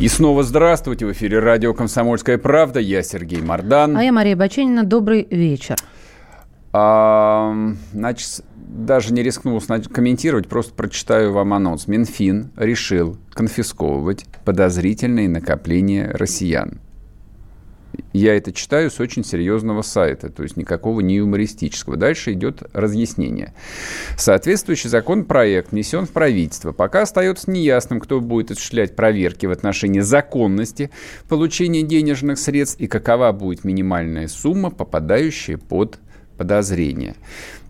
И снова здравствуйте. В эфире радио «Комсомольская правда». Я Сергей Мордан. А я Мария Баченина. Добрый вечер. А, значит, даже не рискнул комментировать, просто прочитаю вам анонс. Минфин решил конфисковывать подозрительные накопления россиян. Я это читаю с очень серьезного сайта, то есть никакого не юмористического. Дальше идет разъяснение. Соответствующий законопроект внесен в правительство. Пока остается неясным, кто будет осуществлять проверки в отношении законности получения денежных средств и какова будет минимальная сумма, попадающая под подозрение.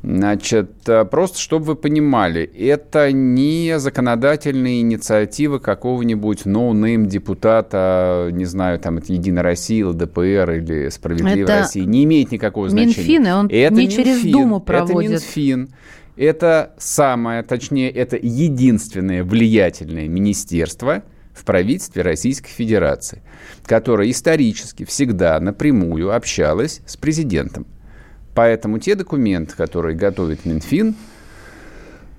Значит, э, просто чтобы вы понимали, это не законодательные инициативы какого-нибудь no-name депутата, не знаю, там, это Единая Россия, ЛДПР или Справедливая это Россия. Не имеет никакого значения. Минфин, и он это не Минфин, через Думу проводит. Это Минфин. Это самое, точнее, это единственное влиятельное министерство в правительстве Российской Федерации, которое исторически всегда напрямую общалось с президентом. Поэтому те документы, которые готовит Минфин,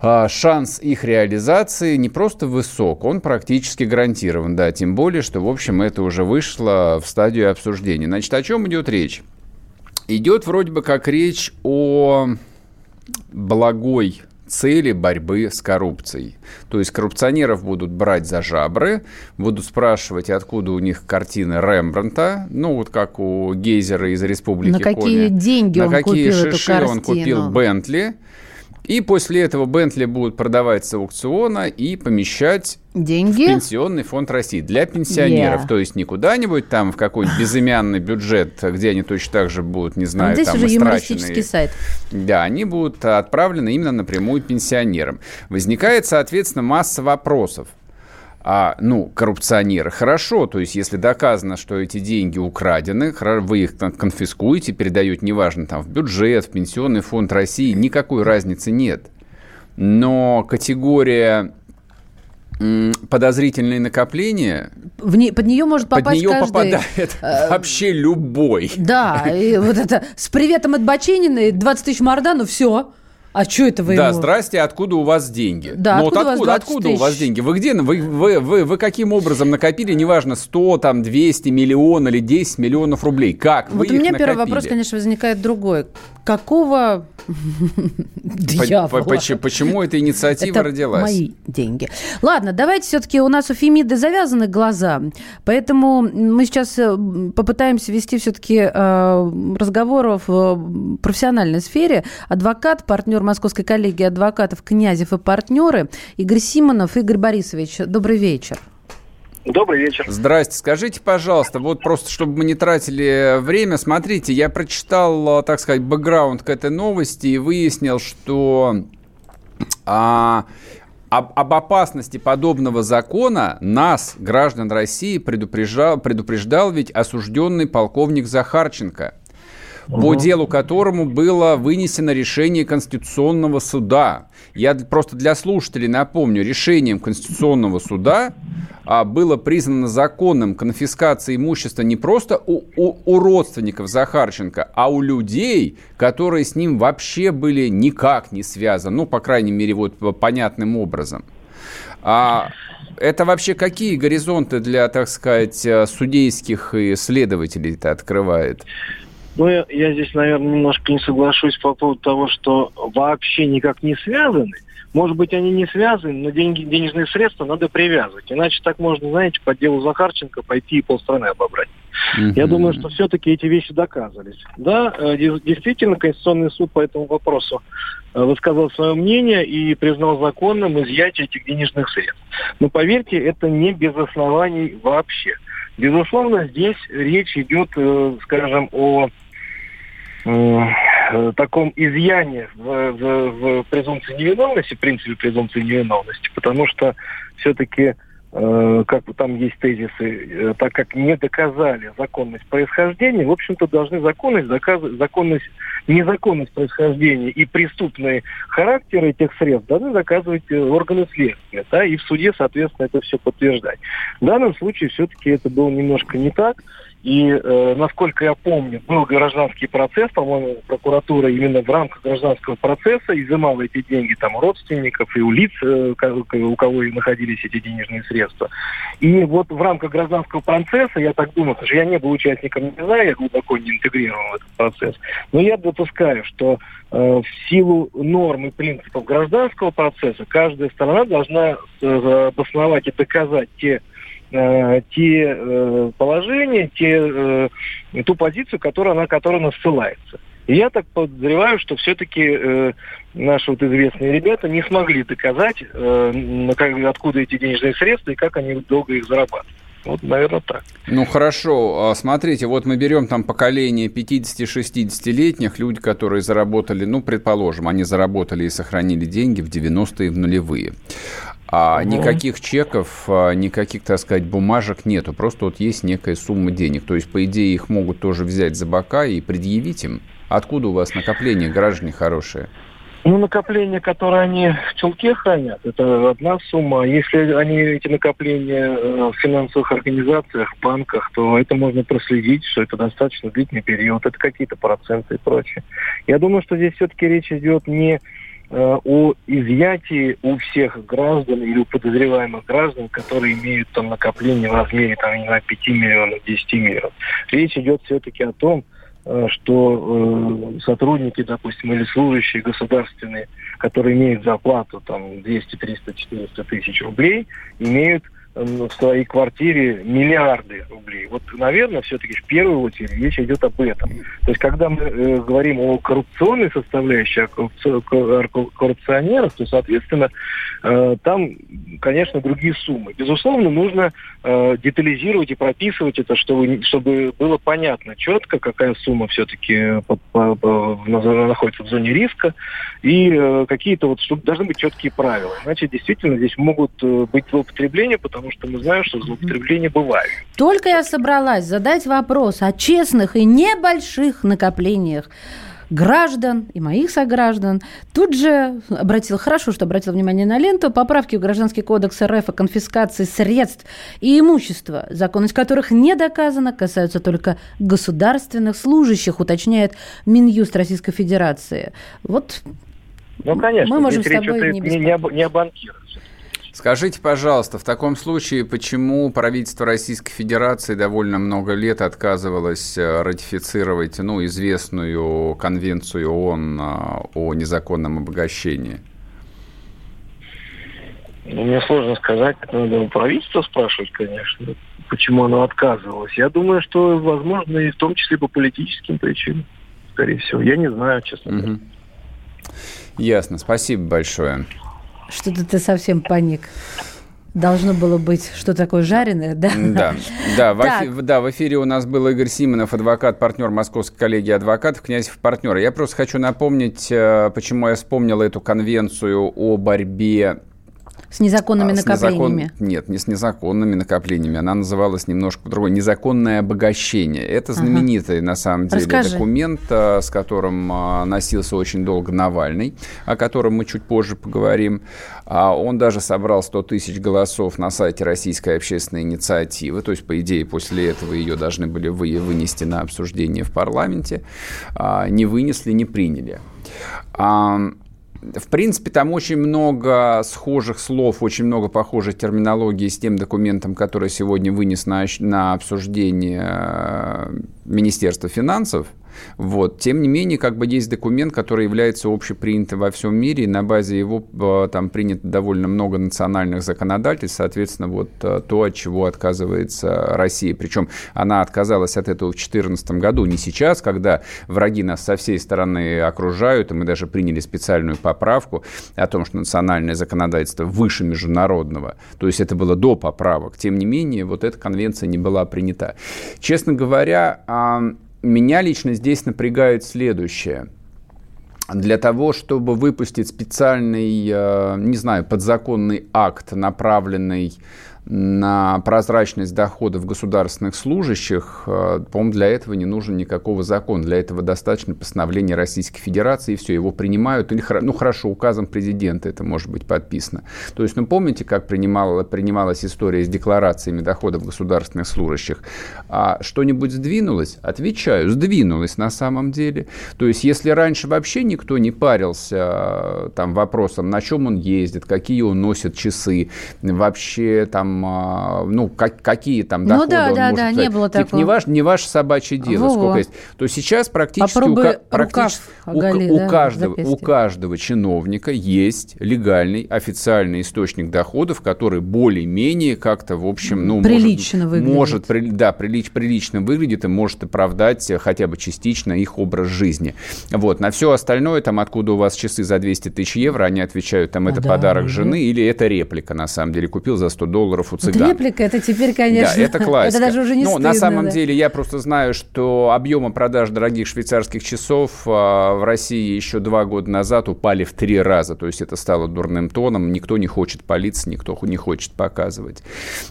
а, шанс их реализации не просто высок, он практически гарантирован, да, тем более, что, в общем, это уже вышло в стадию обсуждения. Значит, о чем идет речь? Идет вроде бы как речь о благой цели борьбы с коррупцией. То есть коррупционеров будут брать за жабры, будут спрашивать, откуда у них картины Рембранта, ну вот как у Гейзера из Республики На какие Коми. деньги На он какие купил шиши эту он купил Бентли. И после этого Бентли будут продавать с аукциона и помещать Деньги? в Пенсионный фонд России для пенсионеров. Yeah. То есть не куда-нибудь там в какой-нибудь безымянный бюджет, где они точно так же будут, не знаю, Здесь там уже юмористический сайт. Да, они будут отправлены именно напрямую пенсионерам. Возникает, соответственно, масса вопросов а, ну, коррупционеры. Хорошо, то есть если доказано, что эти деньги украдены, вы их конфискуете, передаете, неважно, там, в бюджет, в Пенсионный фонд России, никакой разницы нет. Но категория подозрительные накопления. В не, под нее может попасть Под нее каждый, попадает э, вообще любой. Да, и вот это с приветом от Баченина, 20 тысяч Мордану, все. А что это вы Да, ему? здрасте, откуда у вас деньги? Да, ну, откуда, вот откуда, у, откуда у вас деньги? Вы где? Вы, вы, вы, вы каким образом накопили, неважно, 100, там, 200 миллионов или 10 миллионов рублей? Как вот вы у меня их первый накопили? вопрос, конечно, возникает другой. Какого дьявола? Почему эта инициатива родилась? мои деньги. Ладно, давайте все-таки у нас у Фемиды завязаны глаза, поэтому мы сейчас э, попытаемся вести все-таки э, разговор в профессиональной сфере. Адвокат, партнер Московской коллегии адвокатов Князев и партнеры Игорь Симонов. Игорь Борисович, добрый вечер. Добрый вечер. Здрасте. Скажите, пожалуйста, вот просто, чтобы мы не тратили время, смотрите, я прочитал, так сказать, бэкграунд к этой новости и выяснил, что а, об, об опасности подобного закона нас, граждан России, предупреждал, предупреждал ведь осужденный полковник Захарченко по делу которому было вынесено решение Конституционного суда. Я просто для слушателей напомню, решением Конституционного суда а, было признано законным конфискация имущества не просто у, у, у родственников Захарченко, а у людей, которые с ним вообще были никак не связаны, ну, по крайней мере, вот понятным образом. А это вообще какие горизонты для, так сказать, судейских и следователей это открывает? Ну, я, я здесь, наверное, немножко не соглашусь по поводу того, что вообще никак не связаны. Может быть, они не связаны, но деньги, денежные средства надо привязывать. Иначе так можно, знаете, по делу Захарченко пойти и полстраны обобрать. Mm-hmm. Я думаю, что все-таки эти вещи доказывались. Да, э, действительно, Конституционный суд по этому вопросу э, высказал свое мнение и признал законным изъятие этих денежных средств. Но поверьте, это не без оснований вообще. Безусловно, здесь речь идет, э, скажем, о таком изъяне в, в, в презумпции невиновности, в принципе презумпции невиновности, потому что все-таки э, как там есть тезисы, э, так как не доказали законность происхождения, в общем-то, должны законность доказывать, законность, незаконность происхождения и преступный характер этих средств должны доказывать э, органы следствия, да, и в суде, соответственно, это все подтверждать. В данном случае все-таки это было немножко не так. И, э, насколько я помню, был гражданский процесс, по-моему, прокуратура именно в рамках гражданского процесса изымала эти деньги там родственников и у лиц, э, у кого и находились эти денежные средства. И вот в рамках гражданского процесса, я так думаю, что я не был участником, не знаю, я глубоко не интегрирован в этот процесс, но я допускаю, что э, в силу норм и принципов гражданского процесса каждая сторона должна э, обосновать и доказать те э, те э, положения, те, э, ту позицию, которая, на которую она ссылается. И я так подозреваю, что все-таки э, наши вот известные ребята не смогли доказать, э, как, откуда эти денежные средства и как они долго их зарабатывают. Вот, наверное, так. Ну, хорошо. А, смотрите, вот мы берем там поколение 50-60-летних, люди, которые заработали, ну, предположим, они заработали и сохранили деньги в 90-е, в нулевые. А угу. никаких чеков, а, никаких, так сказать, бумажек нету. Просто вот есть некая сумма денег. То есть, по идее, их могут тоже взять за бока и предъявить им. Откуда у вас накопления, граждане хорошие? Ну, накопления, которые они в чулке хранят, это одна сумма. Если они эти накопления э, в финансовых организациях, в банках, то это можно проследить, что это достаточно длительный период, это какие-то проценты и прочее. Я думаю, что здесь все-таки речь идет не о изъятии у всех граждан или у подозреваемых граждан, которые имеют там накопление в размере там, не знаю, 5 миллионов, 10 миллионов. Речь идет все-таки о том, э, что э, сотрудники, допустим, или служащие государственные, которые имеют зарплату там 200, 300, 400 тысяч рублей, имеют в своей квартире миллиарды рублей. Вот, наверное, все-таки в первую очередь речь идет об этом. То есть, когда мы э, говорим о коррупционной составляющей, о коррупционерах, то, соответственно, э, там, конечно, другие суммы. Безусловно, нужно э, детализировать и прописывать это, чтобы, чтобы было понятно четко, какая сумма все-таки находится в зоне риска, и э, какие-то вот, чтобы должны быть четкие правила. Значит, действительно, здесь могут э, быть злоупотребления, потому потому что мы знаем, что злоупотребления бывают. Только я собралась задать вопрос о честных и небольших накоплениях граждан и моих сограждан. Тут же обратил, хорошо, что обратил внимание на ленту, поправки в Гражданский кодекс РФ о конфискации средств и имущества, законность которых не доказана, касаются только государственных служащих, уточняет Минюст Российской Федерации. Вот ну, конечно, мы можем с тобой не, не, не о банкирах. Скажите, пожалуйста, в таком случае, почему правительство Российской Федерации довольно много лет отказывалось э, ратифицировать ну, известную конвенцию ООН э, о незаконном обогащении? Ну, мне сложно сказать, надо у правительства спрашивать, конечно, почему оно отказывалось. Я думаю, что, возможно, и в том числе по политическим причинам, скорее всего. Я не знаю, честно говоря. Угу. Ясно, спасибо большое. Что-то ты совсем паник. Должно было быть что такое жареное, да? Да, да, в, эфи, да, в эфире у нас был Игорь Симонов, адвокат, партнер Московской коллегии адвокатов, Князев партнер. Я просто хочу напомнить, э, почему я вспомнил эту конвенцию о борьбе с незаконными а, накоплениями? Незакон... Нет, не с незаконными накоплениями. Она называлась немножко по-другому. Незаконное обогащение. Это знаменитый, ага. на самом деле, Расскажи. документ, а, с которым а, носился очень долго Навальный, о котором мы чуть позже поговорим. Он даже собрал 100 тысяч голосов на сайте Российской общественной инициативы. То есть, по идее, после этого ее должны были вынести на обсуждение в парламенте. Не вынесли, не приняли. В принципе, там очень много схожих слов, очень много похожей терминологии с тем документом, который сегодня вынес на, на обсуждение э, Министерства финансов. Вот. Тем не менее, как бы есть документ, который является общепринятым во всем мире, и на базе его э, там принято довольно много национальных законодательств, соответственно, вот э, то, от чего отказывается Россия. Причем она отказалась от этого в 2014 году, не сейчас, когда враги нас со всей стороны окружают, и мы даже приняли специальную поправку о том, что национальное законодательство выше международного. То есть это было до поправок. Тем не менее, вот эта конвенция не была принята. Честно говоря, меня лично здесь напрягает следующее. Для того, чтобы выпустить специальный, э, не знаю, подзаконный акт, направленный на прозрачность доходов государственных служащих, э, по-моему, для этого не нужен никакого закона. Для этого достаточно постановления Российской Федерации, и все, его принимают. Или, ну, хорошо, указом президента это может быть подписано. То есть, ну, помните, как принимала, принималась история с декларациями доходов государственных служащих? А что-нибудь сдвинулось? Отвечаю, сдвинулось на самом деле. То есть, если раньше вообще никто не парился э, там вопросом, на чем он ездит, какие он носит часы, вообще там а, ну, как, какие там ну доходы ну, да, он да, может да, не было типа, такого. Не, ваш, не ваше собачье дело, Во-во. сколько есть. То сейчас практически, у, практически у, оголи, у да, каждого, у каждого чиновника есть легальный официальный источник доходов, который более-менее как-то, в общем, ну, Прилично может, выглядит. может при- да, прилич, прилично выглядит и может оправдать хотя бы частично их образ жизни. Вот. На все остальное, там, откуда у вас часы за 200 тысяч евро, они отвечают, там, это да, подарок мгм. жены или это реплика, на самом деле, купил за 100 долларов у Вот цыган. реплика, это теперь, конечно, Да, это классика. это даже уже не Ну, стыдно. на самом да. деле, я просто знаю, что объемы продаж дорогих швейцарских часов а, в России еще два года назад упали в три раза. То есть это стало дурным тоном. Никто не хочет палиться, никто не хочет показывать.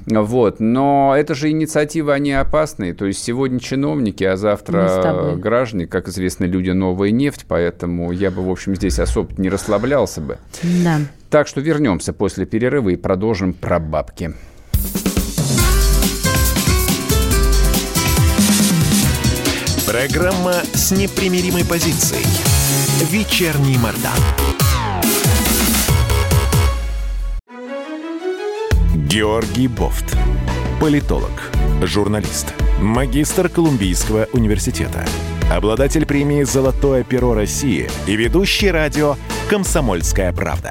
Вот. Но это же инициативы, они опасные. То есть сегодня чиновники, а завтра граждане, как известно, люди новая нефть. Поэтому я бы, в общем, здесь особо не расслаблялся бы. Да. Так что вернемся после перерыва и продолжим про бабки. Программа с непримиримой позицией. Вечерний Мордан. Георгий Бофт. Политолог, журналист, магистр Колумбийского университета, обладатель премии «Золотое перо России» и ведущий радио «Комсомольская правда».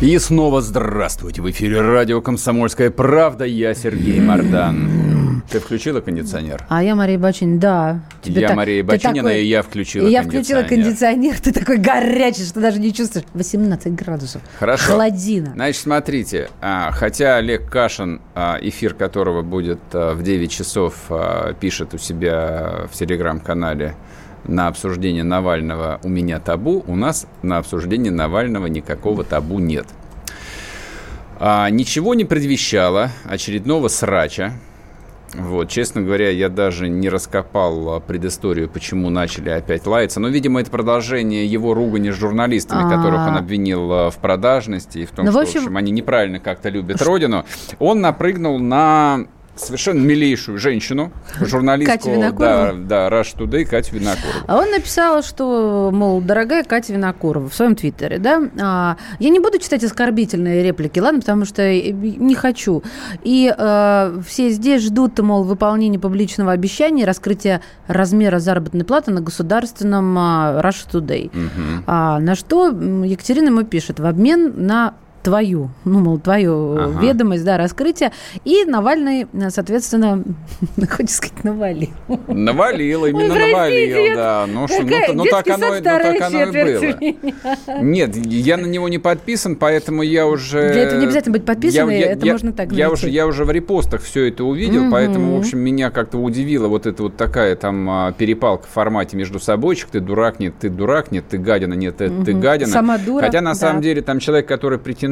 И снова здравствуйте. В эфире радио «Комсомольская правда». Я Сергей Мордан. Ты включила кондиционер? А я Мария Бачинина, да. Тебе я так- Мария Бачинина, такой- и я включила И я кондиционер. включила кондиционер, ты такой горячий, что даже не чувствуешь. 18 градусов. Хорошо. Холодина. Значит, смотрите, а, хотя Олег Кашин, а, эфир которого будет а, в 9 часов, пишет у себя в телеграм-канале на обсуждение Навального «У меня табу», у нас на обсуждение Навального никакого табу нет. А, ничего не предвещало очередного срача. Вот, честно говоря, я даже не раскопал а, предысторию, почему начали опять лаяться. Но, видимо, это продолжение его ругани с журналистами, А. которых он обвинил а, в продажности и в том, Ну, в что, в общем- общем, они неправильно как-то любят родину. Он напрыгнул на совершенно милейшую женщину, журналистку, да, да, Rush Today, Катю Винокурову. А он написал, что, мол, дорогая Катя Винокурова в своем твиттере, да, а, я не буду читать оскорбительные реплики, ладно, потому что э, не хочу. И э, все здесь ждут, мол, выполнения публичного обещания и раскрытия размера заработной платы на государственном а, Russia Today. Мгм. А, на что Екатерина ему пишет, в обмен на твою, ну, мол, твою Ага. ведомость, да, раскрытие. И Навальный, э, соответственно, хочется сказать, навалил. Навалил, именно простите, навалил, я- да. Ну, что, ну, ну, так оно, ну, так оно и было. меня. Нет, я на него не подписан, поэтому я уже... Для этого не обязательно быть подписанным, это можно так я найти. уже, я уже в репостах все это увидел, Мгм. поэтому, в общем, меня как-то удивила вот эта вот такая там а, перепалка в формате между собойчик. Ты дурак, нет, ты дурак, нет, ты гадина, нет, это ты гадина. Сама дура, Хотя, на да. самом деле, там человек, который претендует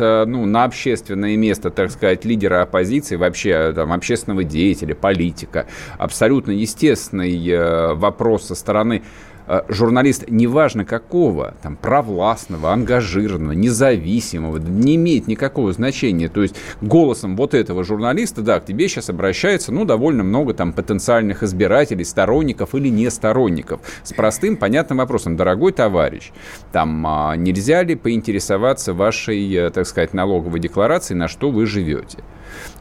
а, ну, на общественное место, так сказать, лидера оппозиции, вообще а, там, общественного деятеля, политика, абсолютно естественный э, вопрос со стороны э, журналиста, неважно какого, там, провластного, ангажированного, независимого, не имеет никакого значения. То есть голосом вот этого журналиста, да, к тебе сейчас обращается, ну, довольно много там потенциальных избирателей, сторонников или не сторонников. С простым, понятным вопросом. Дорогой товарищ, там, а, нельзя ли поинтересоваться вашей, э, так сказать, налоговой декларацией, на что вы живете?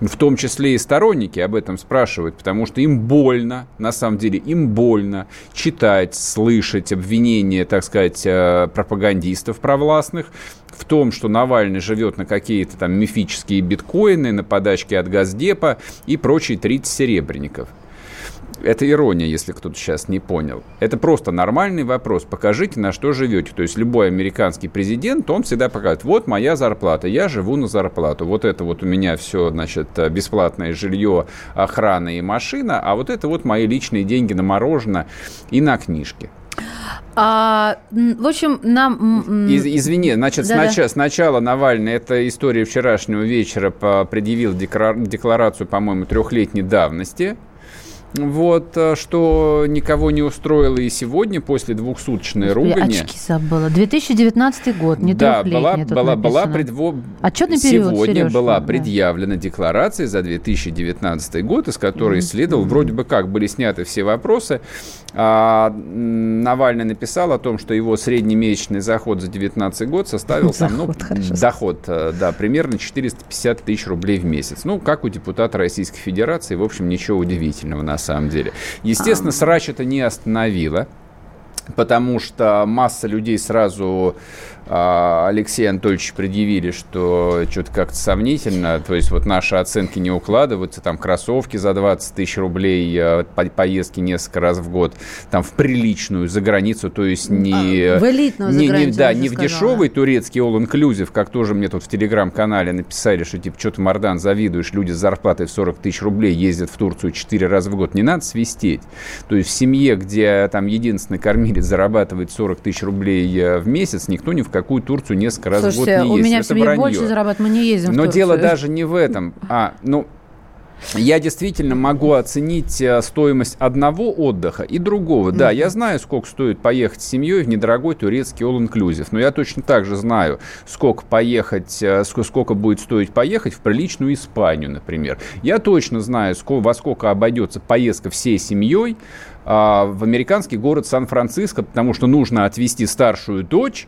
В том числе и сторонники об этом спрашивают, потому что им больно, на самом деле, им больно читать, слышать обвинения, так сказать, э, пропагандистов провластных в том, что Навальный живет на какие-то там мифические биткоины, на подачке от Газдепа и прочие 30 серебряников. Это ирония, если кто-то сейчас не понял. Это просто нормальный вопрос. Покажите, на что живете. То есть любой американский президент, он всегда покажет, вот моя зарплата, я живу на зарплату. Вот это вот у меня все, значит, бесплатное жилье, охрана и машина, а вот это вот мои личные деньги на мороженое и на книжки. А, в общем, нам... Из, извини, значит, снач... сначала Навальный, это история вчерашнего вечера, предъявил декларацию, по-моему, трехлетней давности вот, э, что никого не устроило и сегодня, после двухсуточной Господи, ругани. очки забыла. 2019 год, не Да, была, была, была предво... Отчетный период, Сегодня Сереж, была да. предъявлена декларация за 2019 год, из которой mm-hmm. следовал, вроде бы как были сняты все вопросы. А, Навальный написал о том, что его среднемесячный заход за 2019 год составил там, ну, доход, э, да, примерно 450 тысяч рублей в месяц. Ну, как у депутата Российской Федерации, в общем, ничего удивительного на самом деле. Естественно, срач это не остановило потому что масса людей сразу Алексею Анатольевичу предъявили, что что-то как-то сомнительно, то есть вот наши оценки не укладываются, там кроссовки за 20 тысяч рублей, а, поездки несколько раз в год, там в приличную, за границу, то есть не... А, в элитную не, не, Да, не сказала. в дешевый турецкий all-inclusive, как тоже мне тут в телеграм-канале написали, что типа, что ты, Мардан, завидуешь, люди с зарплатой в 40 тысяч рублей ездят в Турцию 4 раза в год, не надо свистеть. То есть в семье, где там единственный кормилец зарабатывает 40 тысяч рублей э, в месяц, никто ни в какую Турцию несколько раз Слушайте, в год не у ездит. меня в семье больше зарабатывает, мы не ездим Но дело даже не в этом. А, ну, я действительно могу оценить э, стоимость одного отдыха и другого. Да, я знаю, сколько стоит поехать с семьей в недорогой турецкий all-inclusive, но я точно так же знаю, сколько поехать, э, сколько будет стоить поехать в приличную Испанию, например. Я точно знаю, во сколько обойдется поездка всей семьей а, в американский город Сан-Франциско, потому что нужно отвезти старшую дочь,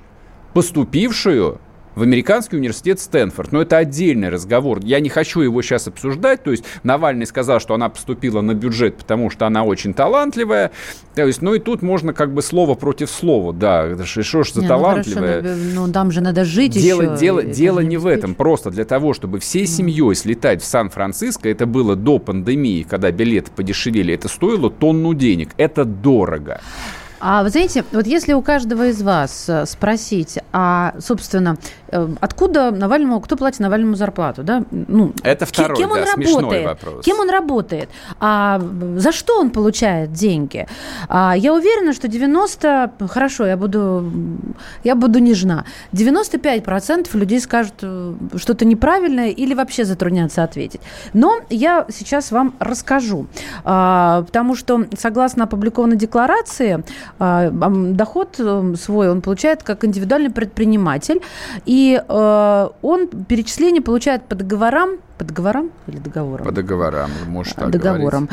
поступившую в американский университет Стэнфорд. Но это отдельный разговор. Я не хочу его сейчас обсуждать. То есть Навальный сказал, что она поступила на бюджет, потому что она очень талантливая. То есть, ну и тут можно как бы слово против слова. Да, что ж за не, талантливая. Ну, хорошо, ну там же надо жить дело, еще. Дело, дело не в этом. Просто для того, чтобы всей семьей слетать в Сан-Франциско, это было до пандемии, когда билеты подешевели, это стоило тонну денег. Это дорого. А вы знаете, вот если у каждого из вас э, спросить, а, собственно, э, откуда Навальному, кто платит Навальному зарплату, да? Ну, Это второй, кем он да, работает, вопрос. Кем он работает? А за что он получает деньги? А, я уверена, что 90, хорошо, я буду, я буду нежна, 95% людей скажут э, что-то неправильное или вообще затруднятся ответить. Но я сейчас вам расскажу, а, потому что, согласно опубликованной декларации, доход э, свой он получает как индивидуальный предприниматель, и э, он перечисление получает по договорам по договорам или договорам? По договорам, может так Договорам.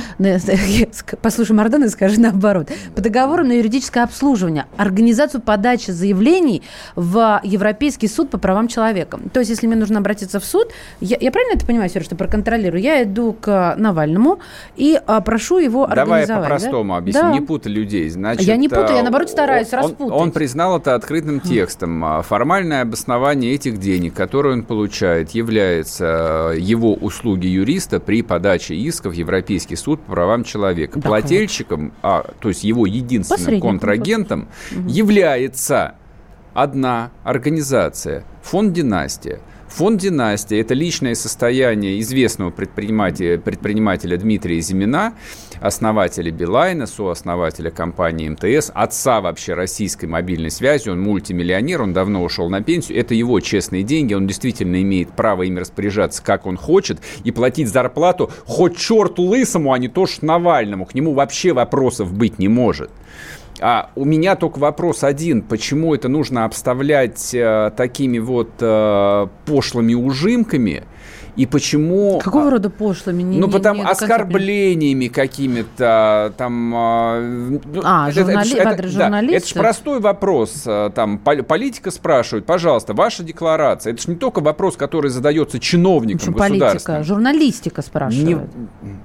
Послушай, Мардан, и скажи наоборот. По договорам на юридическое обслуживание, организацию подачи заявлений в Европейский суд по правам человека. То есть, если мне нужно обратиться в суд, я, я правильно это понимаю, Сереж, что проконтролирую? Я иду к Навальному и а, прошу его Давай организовать. Давай по-простому да? объясню, да. не путай людей. Значит, я не путаю, я наоборот стараюсь он, распутать. Он признал это открытым текстом. А, формальное обоснование этих денег, которые он получает, является его его услуги юриста при подаче иска в Европейский суд по правам человека. Да, Плательщиком, а, то есть его единственным контрагентом, угу. является одна организация – Фонд «Династия». Фонд «Династия» – это личное состояние известного предпринимателя, предпринимателя Дмитрия Зимина, основателя Билайна, сооснователя компании МТС, отца вообще российской мобильной связи. Он мультимиллионер, он давно ушел на пенсию. Это его честные деньги, он действительно имеет право ими распоряжаться, как он хочет, и платить зарплату хоть черту лысому, а не то что Навальному. К нему вообще вопросов быть не может. А у меня только вопрос один. Почему это нужно обставлять э, такими вот э, пошлыми ужимками? И почему... Какого рода пошлыми? Не, ну, потому не оскорблениями какими-то там... А, ну, а это, журнали... это, это, журналист? Да, это же простой вопрос. А, там политика спрашивает, пожалуйста, ваша декларация. Это же не только вопрос, который задается чиновникам государства. Политика, журналистика спрашивает. Не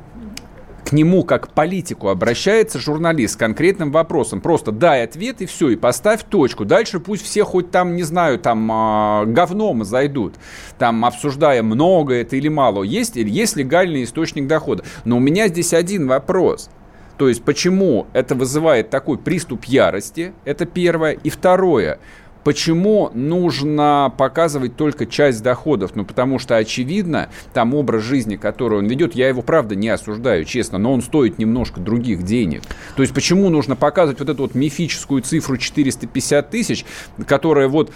нему как политику обращается журналист с конкретным вопросом. Просто дай ответ и все, и поставь точку. Дальше пусть все хоть там, не знаю, там э, говном зайдут, там обсуждая много это или мало. Есть, есть легальный источник дохода. Но у меня здесь один вопрос. То есть почему это вызывает такой приступ ярости, это первое. И второе, Почему нужно показывать только часть доходов? Ну, потому что, очевидно, там образ жизни, который он ведет, я его, правда, не осуждаю, честно, но он стоит немножко других денег. То есть, почему нужно показывать вот эту вот мифическую цифру 450 тысяч, которая вот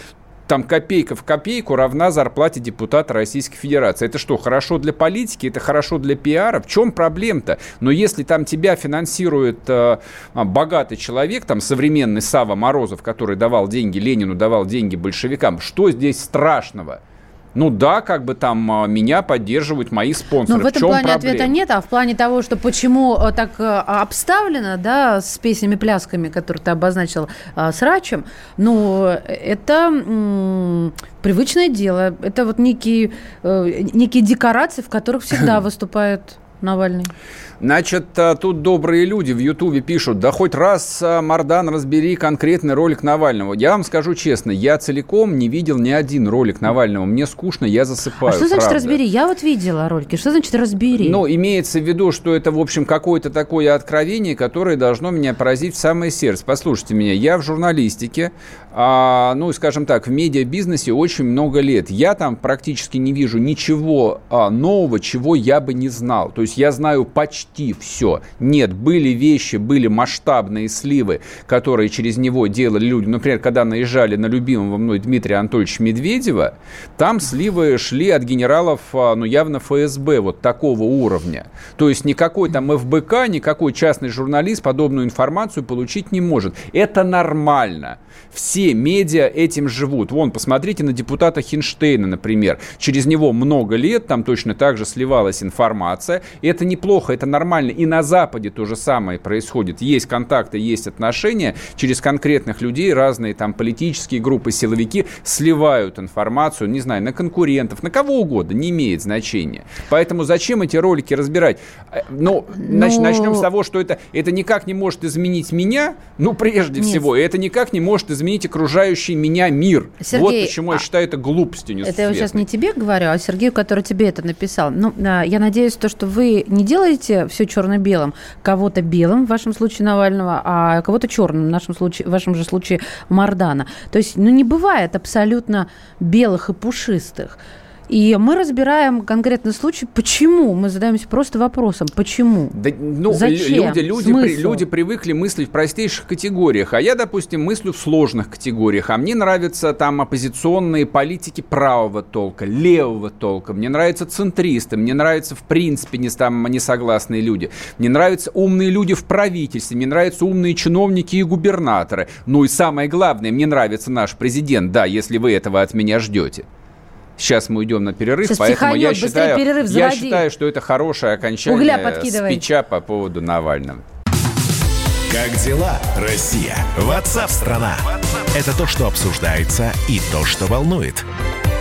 там копейка в копейку равна зарплате депутата Российской Федерации. Это что, хорошо для политики? Это хорошо для пиара? В чем проблема-то? Но если там тебя финансирует э, богатый человек, там современный Сава Морозов, который давал деньги Ленину, давал деньги большевикам, что здесь страшного? Ну да, как бы там а, меня поддерживают мои спонсоры. Но в этом в плане проблема? ответа нет, а в плане того, что почему э, так э, обставлено, да, с песнями-плясками, которые ты обозначил а, с Рачем, ну, это м- привычное дело. Это вот некие, э, некие декорации, в которых всегда выступает Навальный. Значит, э, тут добрые люди в Ютубе пишут, да хоть раз, э, Мардан, разбери конкретный ролик Навального. Я вам скажу честно, я целиком не видел ни один ролик Навального. Мне скучно, я засыпаю. А что значит правда. разбери? Я вот видела ролики. Что значит разбери? Ну, имеется в виду, что это, в общем, какое-то такое откровение, которое должно меня поразить в самое сердце. Послушайте меня, я в журналистике, а, ну, скажем так, в медиабизнесе очень много лет. Я там практически не вижу ничего а, нового, чего я бы не знал. То есть я знаю почти почти все. Нет, были вещи, были масштабные сливы, которые через него делали люди. Например, когда наезжали на любимого мной Дмитрия Анатольевича Медведева, там сливы шли от генералов, а, ну, явно ФСБ, вот такого уровня. То есть никакой там ФБК, никакой частный журналист подобную информацию получить не может. Это нормально. Все медиа этим живут. Вон, посмотрите на депутата Хинштейна, например. Через него много лет там точно так же сливалась информация. И это неплохо, это нормально. И на Западе то же самое происходит. Есть контакты, есть отношения. Через конкретных людей разные там политические группы, силовики сливают информацию, не знаю, на конкурентов, на кого угодно, не имеет значения. Поэтому зачем эти ролики разбирать? Э, ну, Но... Ну, начнем с того, что это, это никак не может изменить меня, ну, прежде Нет. всего, и это никак не может изменить окружающий меня мир. Сергей, вот почему я а считаю это глупостью Это я сейчас не тебе говорю, а Сергею, который тебе это написал. Ну, а, я надеюсь, то, что вы не делаете все черно-белым. Кого-то белым, в вашем случае Навального, а кого-то черным, в, нашем случае, в вашем же случае Мардана. То есть, ну, не бывает абсолютно белых и пушистых. И мы разбираем конкретный случай, почему. Мы задаемся просто вопросом, почему. Да, ну, Зачем? Люди, люди, при, люди привыкли мыслить в простейших категориях, а я, допустим, мыслю в сложных категориях. А мне нравятся там оппозиционные политики правого толка, левого толка. Мне нравятся центристы, мне нравятся в принципе не, там, несогласные люди. Мне нравятся умные люди в правительстве, мне нравятся умные чиновники и губернаторы. Ну и самое главное, мне нравится наш президент, да, если вы этого от меня ждете. Сейчас мы уйдем на перерыв, Сейчас поэтому я считаю, перерыв я считаю, что это хорошее окончание спича по поводу Навального. Как дела, Россия? Ватсап-страна! Это то, что обсуждается и то, что волнует.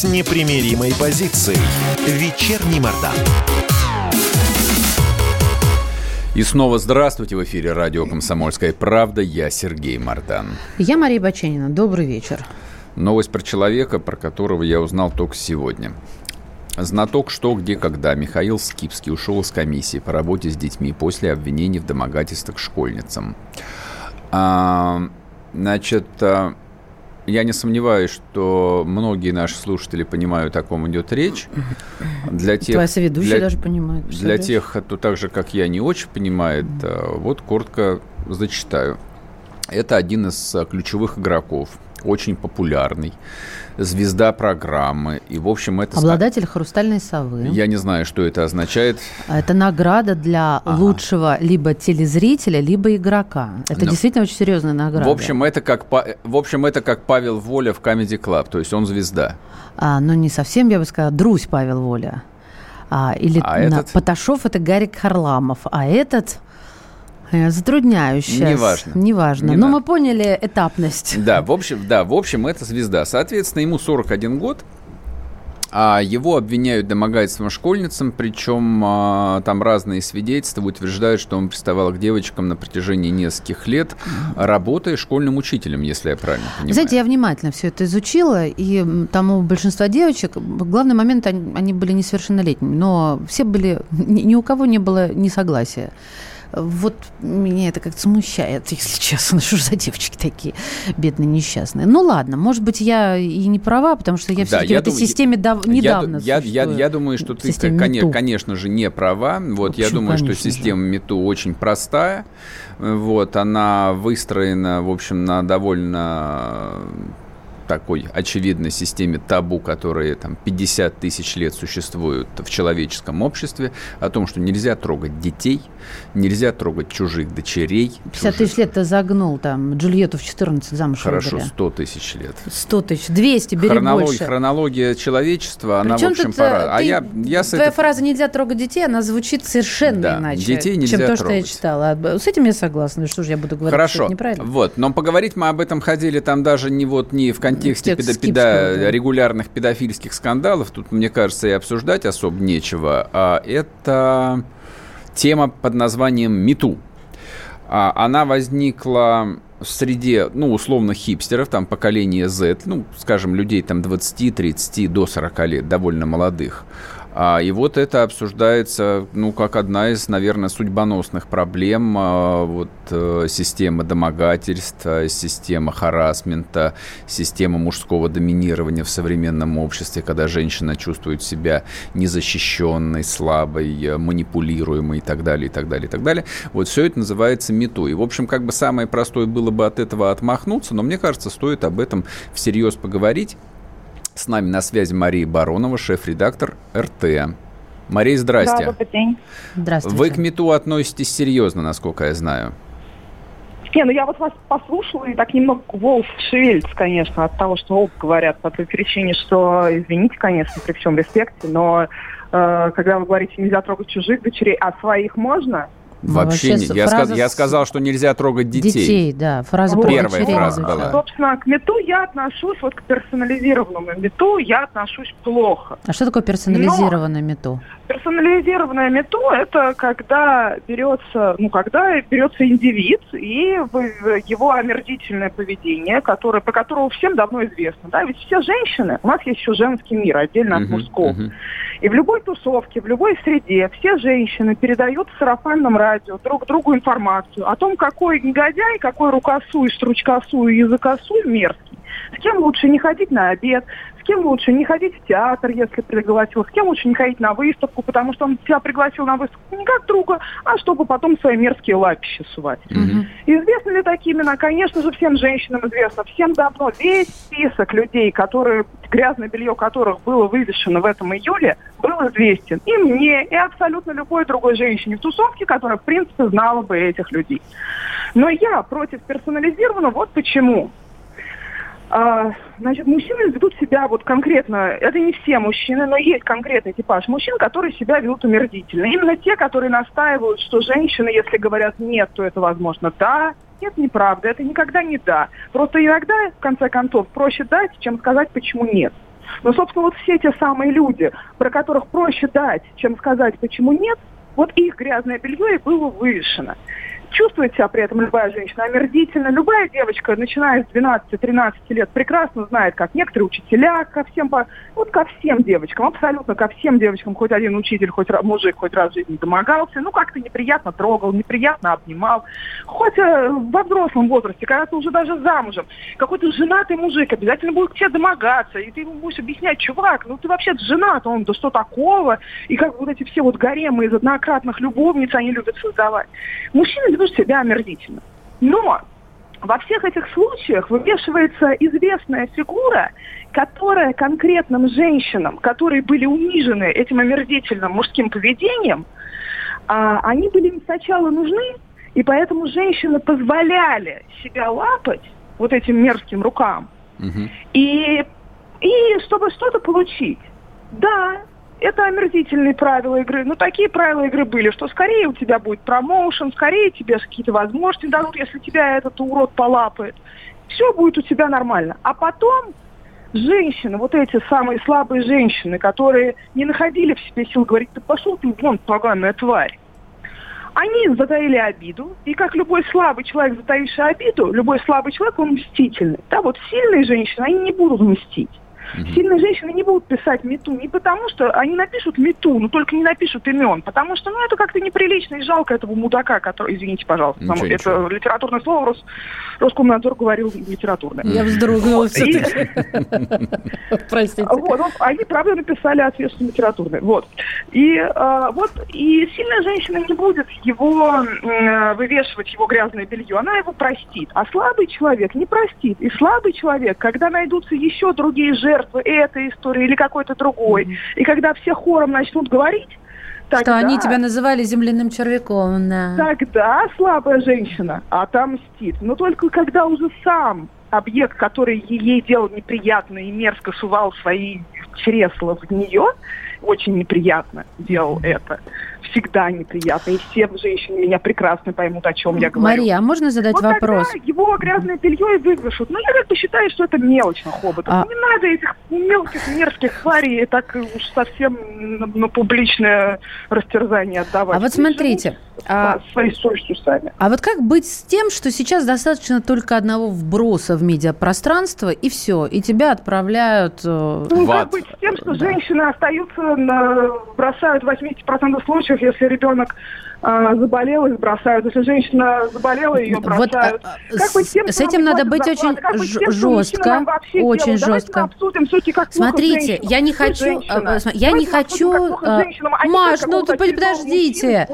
с непримиримой позицией. Вечерний Мордан. И снова здравствуйте в эфире радио «Комсомольская правда». Я Сергей Мартан. Я Мария Баченина. Добрый вечер. Новость про человека, про которого я узнал только сегодня. Знаток «Что, где, когда» Михаил Скипский ушел из комиссии по работе с детьми после обвинений в домогательствах школьницам. А, значит, а, я не сомневаюсь, что многие наши слушатели понимают, о ком идет речь. Для тех, Твоя соведущая для, даже понимает. Для тех, кто так же, как я, не очень понимает, э, вот коротко зачитаю. Это один из э, ключевых игроков, очень популярный звезда программы. И, в общем, это... Обладатель «Хрустальной совы». Я не знаю, что это означает. Это награда для ага. лучшего либо телезрителя, либо игрока. Это Но... действительно очень серьезная награда. В общем, это как, в общем, это как Павел Воля в Comedy Club, то есть он звезда. А, ну, не совсем, я бы сказала, Друзь Павел Воля. А, или а на, этот? Поташов – это Гарик Харламов, а этот я затрудняюсь сейчас. Неважно. Неважно. Не Но надо. мы поняли этапность. Да, в общем, да, в общем, это звезда. Соответственно, ему 41 год. А его обвиняют домогательством школьницам, причем а, там разные свидетельства утверждают, что он приставал к девочкам на протяжении нескольких лет, работая школьным учителем, если я правильно понимаю. Знаете, я внимательно все это изучила, и там у большинства девочек главный момент, они, они были несовершеннолетними, но все были, ни, ни у кого не было несогласия. Вот меня это как-то смущает, если честно. Что же за девочки такие бедные, несчастные? Ну ладно, может быть, я и не права, потому что я все-таки в этой дум... системе дав... недавно я, я, я, я думаю, что ты, конечно, конечно же, не права. Вот, Почему, я думаю, что система МИТУ очень простая. Вот, она выстроена, в общем, на довольно такой очевидной системе табу, которые там 50 тысяч лет существуют в человеческом обществе, о том, что нельзя трогать детей, нельзя трогать чужих дочерей. 50 тысяч лет ты загнул, там, Джульетту в 14 замуж Хорошо, выбрали. 100 тысяч лет. 100 тысяч, 200, бери Хронология, больше. Хронология человечества, она, Причем в общем, пора. Э, а я, я твоя этой... фраза «нельзя трогать детей», она звучит совершенно да, иначе, детей нельзя чем то, трогать. что я читала. С этим я согласна. Что же я буду говорить, Хорошо. что это неправильно? Вот, но поговорить мы об этом ходили там даже не вот не в контексте контексте педо, педо, да. регулярных педофильских скандалов, тут, мне кажется, и обсуждать особо нечего, а это тема под названием «Мету». А, она возникла в среде, ну, условно, хипстеров, там, поколение Z, ну, скажем, людей там 20-30 до 40 лет, довольно молодых. А, и вот это обсуждается, ну, как одна из, наверное, судьбоносных проблем а, вот, э, системы домогательства, система харасмента, система мужского доминирования в современном обществе, когда женщина чувствует себя незащищенной, слабой, манипулируемой и так далее, и так далее, и так далее. Вот все это называется мету. И, в общем, как бы самое простое было бы от этого отмахнуться, но мне кажется, стоит об этом всерьез поговорить. С нами на связи Мария Баронова, шеф-редактор РТ. Мария, здрасте. Да, добрый день. Здравствуйте. Вы к МИТУ относитесь серьезно, насколько я знаю. Не, ну я вот вас послушала, и так немного волос шевелится, конечно, от того, что оба говорят, по той причине, что, извините, конечно, при всем респекте, но э, когда вы говорите, нельзя трогать чужих дочерей, а своих можно, вообще, вообще не. Я, сказ, я сказал, что нельзя трогать детей. Детей, да. Фраза вот. Первая фраза была. Собственно, к мету я отношусь, вот к персонализированному мету я отношусь плохо. А что такое персонализированное мету? Персонализированное мету – это когда берется, ну, когда берется индивид и его омерзительное поведение, которое, по которому всем давно известно. Да? Ведь все женщины, у нас есть еще женский мир, отдельно от uh-huh, мужского. Uh-huh. И в любой тусовке, в любой среде все женщины передают в сарафанном радио друг другу информацию о том, какой негодяй, какой рукосуй, стручкосуй, языкосуй мерзкий. С кем лучше не ходить на обед, кем лучше не ходить в театр, если пригласил, с кем лучше не ходить на выставку, потому что он тебя пригласил на выставку не как друга, а чтобы потом свои мерзкие лапищи сувать. Mm-hmm. Известны ли такие имена? Конечно же, всем женщинам известно. Всем давно весь список людей, которые, грязное белье которых было вывешено в этом июле, был известен и мне, и абсолютно любой другой женщине в тусовке, которая, в принципе, знала бы этих людей. Но я против персонализированного вот почему. А, значит, мужчины ведут себя вот конкретно, это не все мужчины, но есть конкретный типаж мужчин, которые себя ведут умердительно. Именно те, которые настаивают, что женщины, если говорят нет, то это возможно да, нет, неправда, это никогда не да. Просто иногда, в конце концов, проще дать, чем сказать, почему нет. Но, собственно, вот все те самые люди, про которых проще дать, чем сказать, почему нет, вот их грязное белье и было вывешено. Чувствует себя при этом любая женщина омерзительно. Любая девочка, начиная с 12-13 лет, прекрасно знает, как некоторые учителя ко всем, вот ко всем девочкам, абсолютно ко всем девочкам, хоть один учитель, хоть мужик, хоть раз в жизни домогался, ну как-то неприятно трогал, неприятно обнимал. Хоть э, во взрослом возрасте, когда ты уже даже замужем, какой-то женатый мужик обязательно будет к тебе домогаться, и ты ему будешь объяснять, чувак, ну ты вообще женат, он, да что такого, и как вот эти все вот гаремы из однократных любовниц они любят создавать. Мужчины ведут себя омерзительно. Но во всех этих случаях вывешивается известная фигура, которая конкретным женщинам, которые были унижены этим омерзительным мужским поведением, а, они были им сначала нужны, и поэтому женщины позволяли себя лапать вот этим мерзким рукам, угу. и, и чтобы что-то получить. Да, это омерзительные правила игры. Но такие правила игры были, что скорее у тебя будет промоушен, скорее тебе какие-то возможности дадут, если тебя этот урод полапает. Все будет у тебя нормально. А потом женщины, вот эти самые слабые женщины, которые не находили в себе сил говорить, ты пошел ты вон, поганая тварь. Они затаили обиду, и как любой слабый человек, затаивший обиду, любой слабый человек, он мстительный. Да, вот сильные женщины, они не будут мстить. Угу. Сильные женщины не будут писать мету не потому, что они напишут мету, но только не напишут имен, потому что ну, это как-то неприлично и жалко этого мудака, который, извините, пожалуйста, ничего, это ничего. литературное слово, Рос, Роскомнадзор говорил литературное. Я вздрогнула все-таки. Простите. Вот, они, правда, написали ответственно литературное. Вот. И а, вот, и сильная женщина не будет его вывешивать, его грязное белье, она его простит. А слабый человек не простит. И слабый человек, когда найдутся еще другие жертвы, жертвы этой истории или какой-то другой. Mm-hmm. И когда все хором начнут говорить, Тогда, что они тебя называли земляным червяком, да. Тогда слабая женщина отомстит. Но только когда уже сам объект, который ей делал неприятно и мерзко сувал свои чресла в нее, очень неприятно делал это всегда неприятно. И все женщины меня прекрасно поймут, о чем я говорю. Мария, а можно задать вот вопрос? Тогда его грязное белье и вывешут. Но я как бы считаю, что это мелочь на хоботов. А... Не надо этих мелких мерзких тварей так уж совсем на, на публичное растерзание отдавать. А вот смотрите. А... Своей совестью сами. А вот как быть с тем, что сейчас достаточно только одного вброса в медиапространство, и все, и тебя отправляют э... Ну, как быть с тем, что да. женщины остаются, на... бросают 80% случаев случаев, если ребенок а, заболел, их бросают. Если женщина заболела, ее бросают. Вот, а, как с, тем, с этим надо быть очень тем, жестко. Очень жестко. Обсудим, сути, как Смотрите, я не хочу... А, я не хочу... Маш, ну подождите.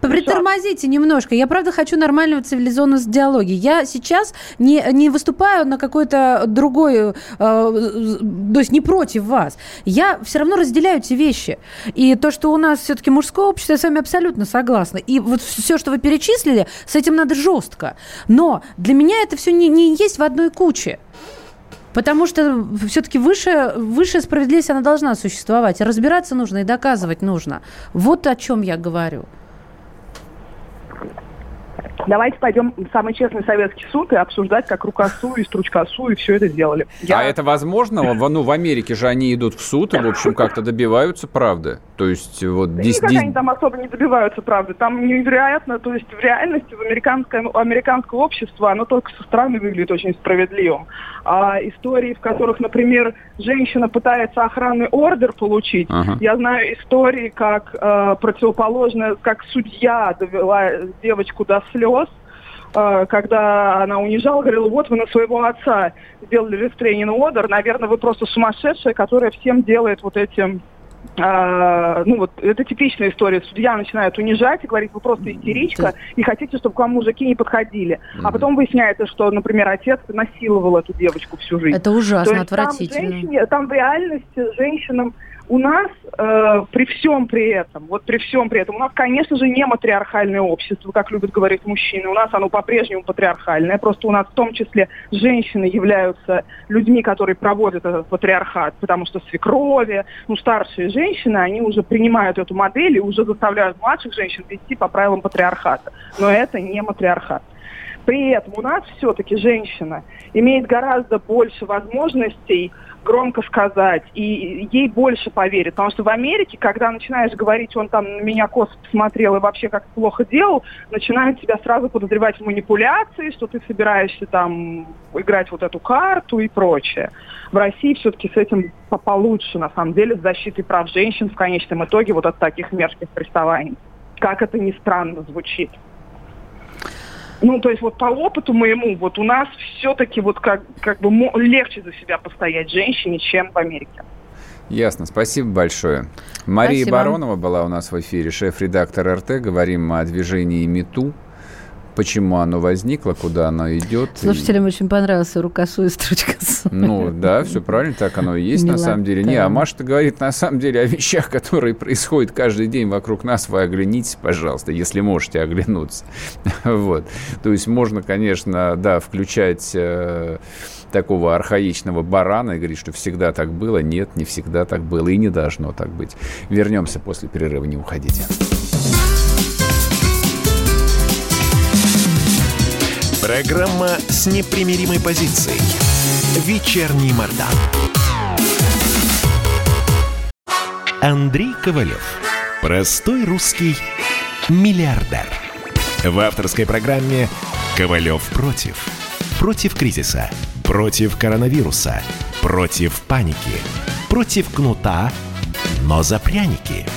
Притормозите немножко. Я правда хочу нормального цивилизованного диалоги. Я сейчас не, не выступаю на какой-то другой... То есть не против вас. Я все равно разделяю эти вещи. И то, что у нас все-таки мужское общество, я с вами абсолютно согласна согласна. И вот все, что вы перечислили, с этим надо жестко. Но для меня это все не, не есть в одной куче. Потому что все-таки выше, высшая справедливость, она должна существовать. разбираться нужно и доказывать нужно. Вот о чем я говорю. Давайте пойдем в самый честный советский суд и обсуждать, как рукосу и стручкосу, и все это сделали. Я... А это возможно? Ну, в Америке же они идут в суд и, в общем, как-то добиваются правды. То есть вот... Да дис... никак они там особо не добиваются правды. Там невероятно, то есть в реальности в американское, американское общество, оно только со стороны выглядит очень справедливым. А истории, в которых, например, женщина пытается охранный ордер получить, ага. я знаю истории, как э, противоположная, как судья довела девочку до слез, э, когда она унижала, говорила, вот вы на своего отца сделали рестрейнинг ордер, наверное, вы просто сумасшедшая, которая всем делает вот этим а, ну вот это типичная история. Судья начинает унижать и говорит, вы просто истеричка, и хотите, чтобы к вам мужики не подходили. А потом выясняется, что, например, отец насиловал эту девочку всю жизнь. Это ужасно, отвратительно. Там, женщине, там в реальности женщинам у нас э, при всем при этом, вот при всем при этом, у нас, конечно же, не матриархальное общество, как любят говорить мужчины. У нас оно по-прежнему патриархальное. Просто у нас в том числе женщины являются людьми, которые проводят этот патриархат, потому что свекрови, ну, старшие женщины, они уже принимают эту модель и уже заставляют младших женщин вести по правилам патриархата. Но это не матриархат. При этом у нас все-таки женщина имеет гораздо больше возможностей громко сказать, и ей больше поверят. Потому что в Америке, когда начинаешь говорить, он там на меня косо посмотрел и вообще как плохо делал, начинают тебя сразу подозревать в манипуляции, что ты собираешься там играть вот эту карту и прочее. В России все-таки с этим получше, на самом деле, с защитой прав женщин в конечном итоге вот от таких мерзких приставаний. Как это ни странно звучит. Ну, то есть вот по опыту моему, вот у нас все-таки вот как, как бы легче за себя постоять женщине, чем в Америке. Ясно, спасибо большое. Мария спасибо. Баронова была у нас в эфире, шеф-редактор РТ. Говорим о движении МИТУ почему оно возникло, куда оно идет. Слушателям и... очень понравился рукосуй строчка. Ну да, все правильно, так оно и есть Мила, на самом деле. Да. Не, а Маша говорит на самом деле о вещах, которые происходят каждый день вокруг нас. Вы оглянитесь, пожалуйста, если можете оглянуться. Вот. То есть можно, конечно, да, включать э, такого архаичного барана и говорить, что всегда так было. Нет, не всегда так было и не должно так быть. Вернемся после перерыва, не уходите. Программа с непримиримой позицией. Вечерний Мордан. Андрей Ковалев. Простой русский миллиардер. В авторской программе «Ковалев против». Против кризиса. Против коронавируса. Против паники. Против кнута, но за пряники –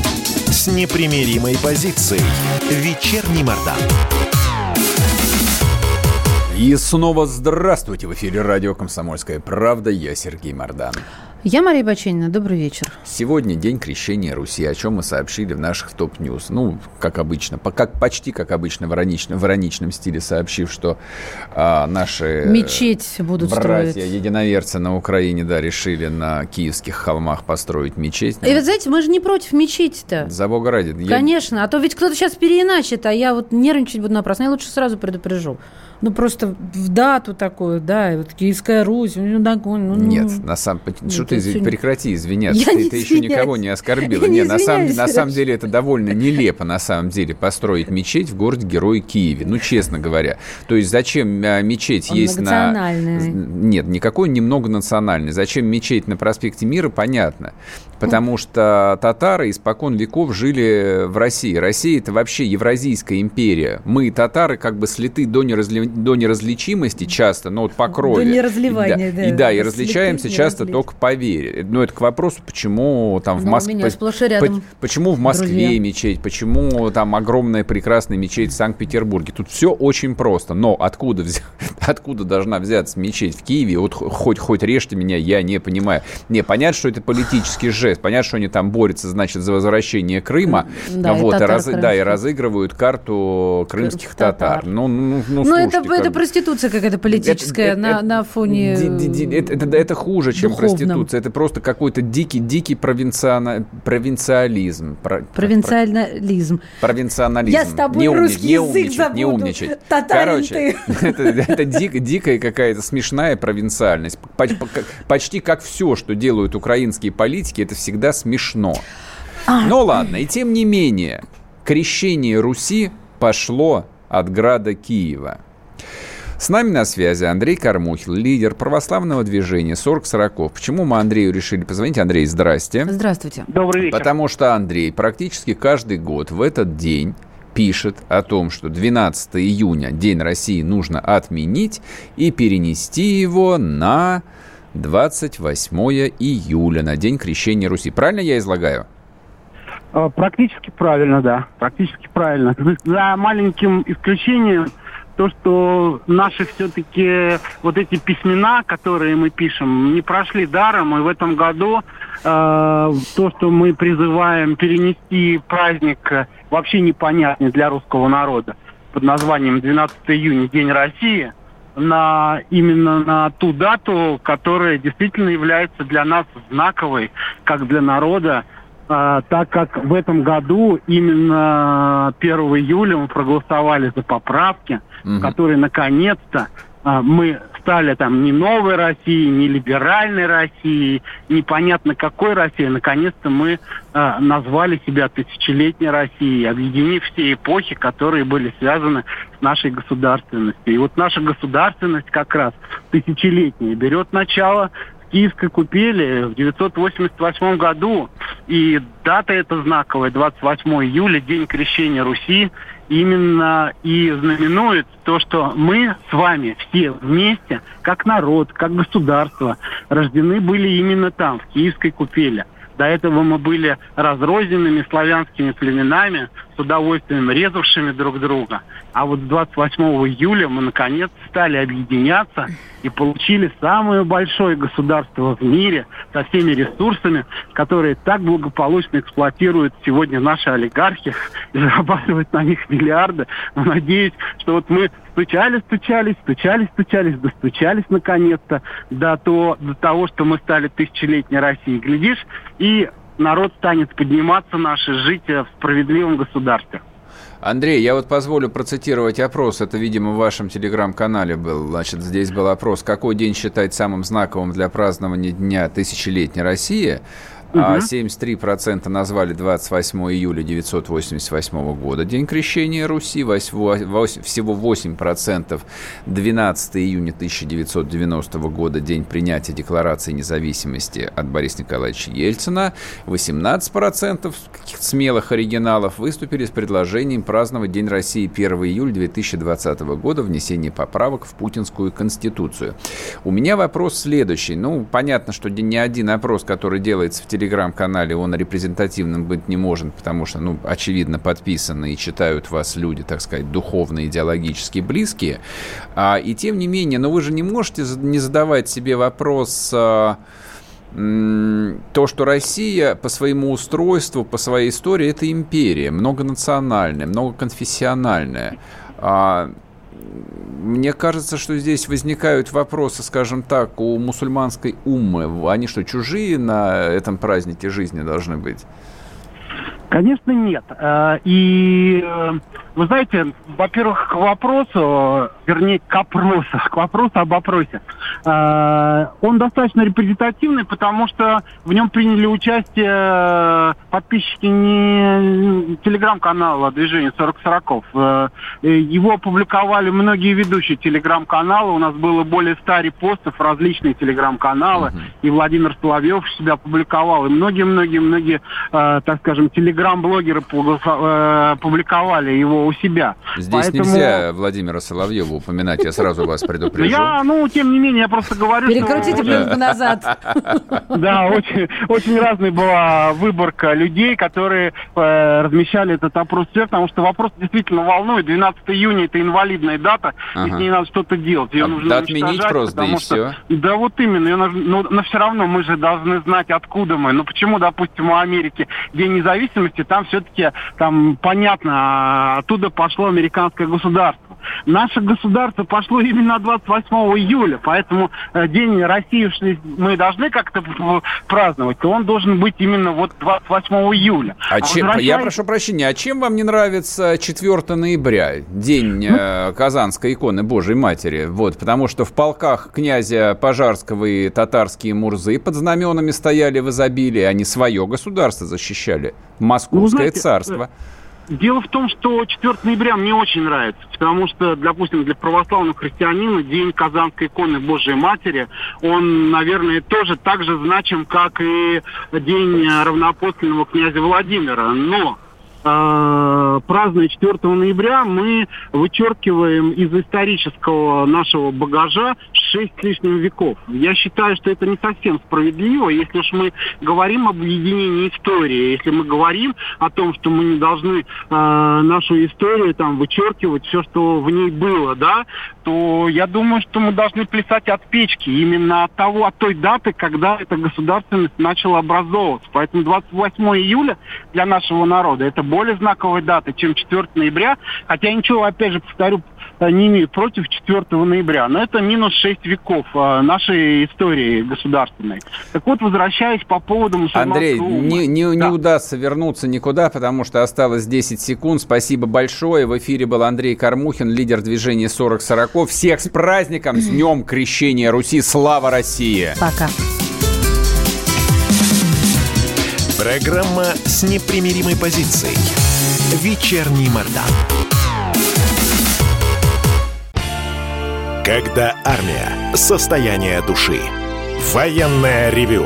с непримиримой позицией. Вечерний Мордан. И снова здравствуйте! В эфире радио «Комсомольская правда». Я Сергей Мардан. Я Мария Баченина. Добрый вечер. Сегодня день крещения Руси, о чем мы сообщили в наших top news. Ну, как обычно, по, как, почти как обычно в ироничном, в ироничном стиле, сообщив, что а, наши Мечеть будут братья, строить. единоверцы на Украине, да, решили на киевских холмах построить мечеть. И вот знаете, мы же не против мечети-то. За Бога ради. Конечно, я... а то ведь кто-то сейчас переиначит, а я вот нервничать буду напрасно. Я лучше сразу предупрежу ну просто в дату такую, да, и вот Киевская Русь, ну, ну, ну, Нет, на самом что ты извин... прекрати извиняться, я ты, ты еще никого не оскорбила. Нет, на самом, на самом деле это довольно нелепо, на самом деле, построить мечеть в городе Герой Киеве, ну честно говоря. То есть зачем а, мечеть Он есть на... Нет, никакой немного национальный. Зачем мечеть на проспекте Мира, понятно. Потому что татары испокон веков жили в России. Россия это вообще Евразийская империя. Мы, татары, как бы слиты до, неразли... до неразличимости часто, но вот по крови. До неразливания, и, да. И, да, и различаемся часто только по вере. Но это к вопросу, почему там в ну, Москве... Почему в Москве друзья. мечеть, почему там огромная прекрасная мечеть в Санкт-Петербурге. Тут все очень просто. Но откуда, взя... откуда должна взяться мечеть в Киеве? Вот хоть, хоть режьте меня, я не понимаю. Не, понятно, что это политический жест. Понятно, что они там борются, значит, за возвращение Крыма. Да, вот, и, татар, и, раз, да, и разыгрывают карту крымских татар. татар. Ну, ну, ну, ну это, как... это проституция какая-то политическая это, на, это, на фоне это, это, это хуже, чем духовном. проституция. Это просто какой-то дикий, дикий провинциана... провинциализм. Про... Провинциализм. Провинционализм. Я с тобой не русский не язык умничать, забуду. Не умничать. Татарин Короче, это, это дик, дикая какая-то смешная провинциальность. Почти как все, что делают украинские политики, это всегда смешно. А. Ну ладно, и тем не менее, крещение Руси пошло от града Киева. С нами на связи Андрей Кормухин, лидер православного движения 40-40. Почему мы Андрею решили позвонить? Андрей, здрасте. Здравствуйте. Добрый вечер. Потому что Андрей практически каждый год в этот день пишет о том, что 12 июня День России нужно отменить и перенести его на 28 июля, на День Крещения Руси. Правильно я излагаю? А, практически правильно, да. Практически правильно. За маленьким исключением то, что наши все-таки вот эти письмена, которые мы пишем, не прошли даром, и в этом году э, то, что мы призываем перенести праздник, вообще непонятный для русского народа. Под названием 12 июня, День России – на именно на ту дату, которая действительно является для нас знаковой, как для народа, а, так как в этом году именно 1 июля мы проголосовали за поправки, Мгм. которые наконец-то а, мы стали там не новой Россией, не либеральной Россией, непонятно какой Россией. Наконец-то мы а, назвали себя тысячелетней Россией, объединив все эпохи, которые были связаны с нашей государственностью. И вот наша государственность как раз тысячелетняя берет начало в Киевской купели в 988 году. И дата эта знаковая, 28 июля, День крещения Руси, именно и знаменует то, что мы с вами все вместе, как народ, как государство, рождены были именно там, в Киевской купели. До этого мы были разрозненными славянскими племенами, с удовольствием резавшими друг друга. А вот с 28 июля мы наконец стали объединяться и получили самое большое государство в мире со всеми ресурсами, которые так благополучно эксплуатируют сегодня наши олигархи и зарабатывают на них миллиарды. Но надеюсь, что вот мы стучались, стучались, стучались, стучались, достучались наконец-то до, то, до того, что мы стали тысячелетней Россией. Глядишь, и народ станет подниматься наше жить в справедливом государстве. Андрей, я вот позволю процитировать опрос. Это, видимо, в вашем телеграм-канале был. Значит, здесь был опрос. Какой день считать самым знаковым для празднования Дня Тысячелетней России? А 73% назвали 28 июля 988 года День крещения Руси, всего 8% 12 июня 1990 года День принятия Декларации независимости от Бориса Николаевича Ельцина, 18% каких-то смелых оригиналов выступили с предложением праздновать День России 1 июля 2020 года, внесение поправок в Путинскую Конституцию. У меня вопрос следующий. Ну, понятно, что ни один опрос, который делается в телеграм-канале, он репрезентативным быть не может, потому что, ну, очевидно, подписаны и читают вас люди, так сказать, духовно, идеологически близкие. А, и тем не менее, но вы же не можете не задавать себе вопрос... а, то, что Россия по своему устройству, по своей истории, это империя, многонациональная, многоконфессиональная. Мне кажется, что здесь возникают вопросы, скажем так, у мусульманской уммы. Они что, чужие на этом празднике жизни должны быть? Конечно, нет. Э, И э, вы знаете, во-первых, к вопросу, вернее, к опросу, к вопросу об опросе. Э, Он достаточно репрезентативный, потому что в нем приняли участие подписчики не телеграм-канала движения 40 40 Его опубликовали многие ведущие телеграм-каналы. У нас было более 100 репостов, различные телеграм-каналы. И Владимир Соловьев себя опубликовал. И многие-многие-многие, так скажем, телеграм-блогеры э, публиковали его у себя. Здесь Поэтому- нельзя Владимира Соловьева упоминать, я сразу вас предупрежу. Я, ну, тем не менее, я просто говорю, Перекрутите пленку назад. Да, очень, разная была выборка людей, которые э, размещали этот опрос всех, потому что вопрос действительно волнует. 12 июня это инвалидная дата, и с ней надо что-то делать. Ее А, нужно отменить просто, да и всё. Да вот именно. Но все равно мы же должны знать, откуда мы. Ну почему, допустим, у Америки День независимости, там все-таки там понятно, а, оттуда пошло американское государство. Наше государство пошло именно 28 июля, поэтому э, День России мы должны как-то п- праздновать, то он должен быть именно вот 28 июля. А чем, я возвращаясь- прошу прощения, а чем вам не нравится 4 ноября, день э, Казанской иконы Божьей Матери? Вот, потому что в полках князя Пожарского и татарские мурзы под знаменами стояли в изобилии, они свое государство защищали, Московское Ну, знаете, царство. Дело в том, что 4 ноября мне очень нравится, потому что, допустим, для православного христианина День Казанской иконы Божией Матери, он, наверное, тоже так же значим, как и День равноапостольного князя Владимира. Но празднуя 4 ноября, мы вычеркиваем из исторического нашего багажа 6 с лишним веков. Я считаю, что это не совсем справедливо, если уж мы говорим об объединении истории, если мы говорим о том, что мы не должны э, нашу историю там вычеркивать все, что в ней было, да, то я думаю, что мы должны плясать от печки именно от того, от той даты, когда эта государственность начала образовываться. Поэтому 28 июля для нашего народа это более знаковая дата, чем 4 ноября. Хотя ничего, опять же, повторю, не против 4 ноября. Но это минус 6 веков э, нашей истории государственной. Так вот, возвращаясь по поводу Андрей, не, не, да. не удастся вернуться никуда, потому что осталось 10 секунд. Спасибо большое. В эфире был Андрей Кормухин, лидер движения 40-40. Всех с праздником, с Днем Крещения Руси. Слава России! Пока. Программа с непримиримой позицией. Вечерний Мордан. Когда армия. Состояние души. Военное ревю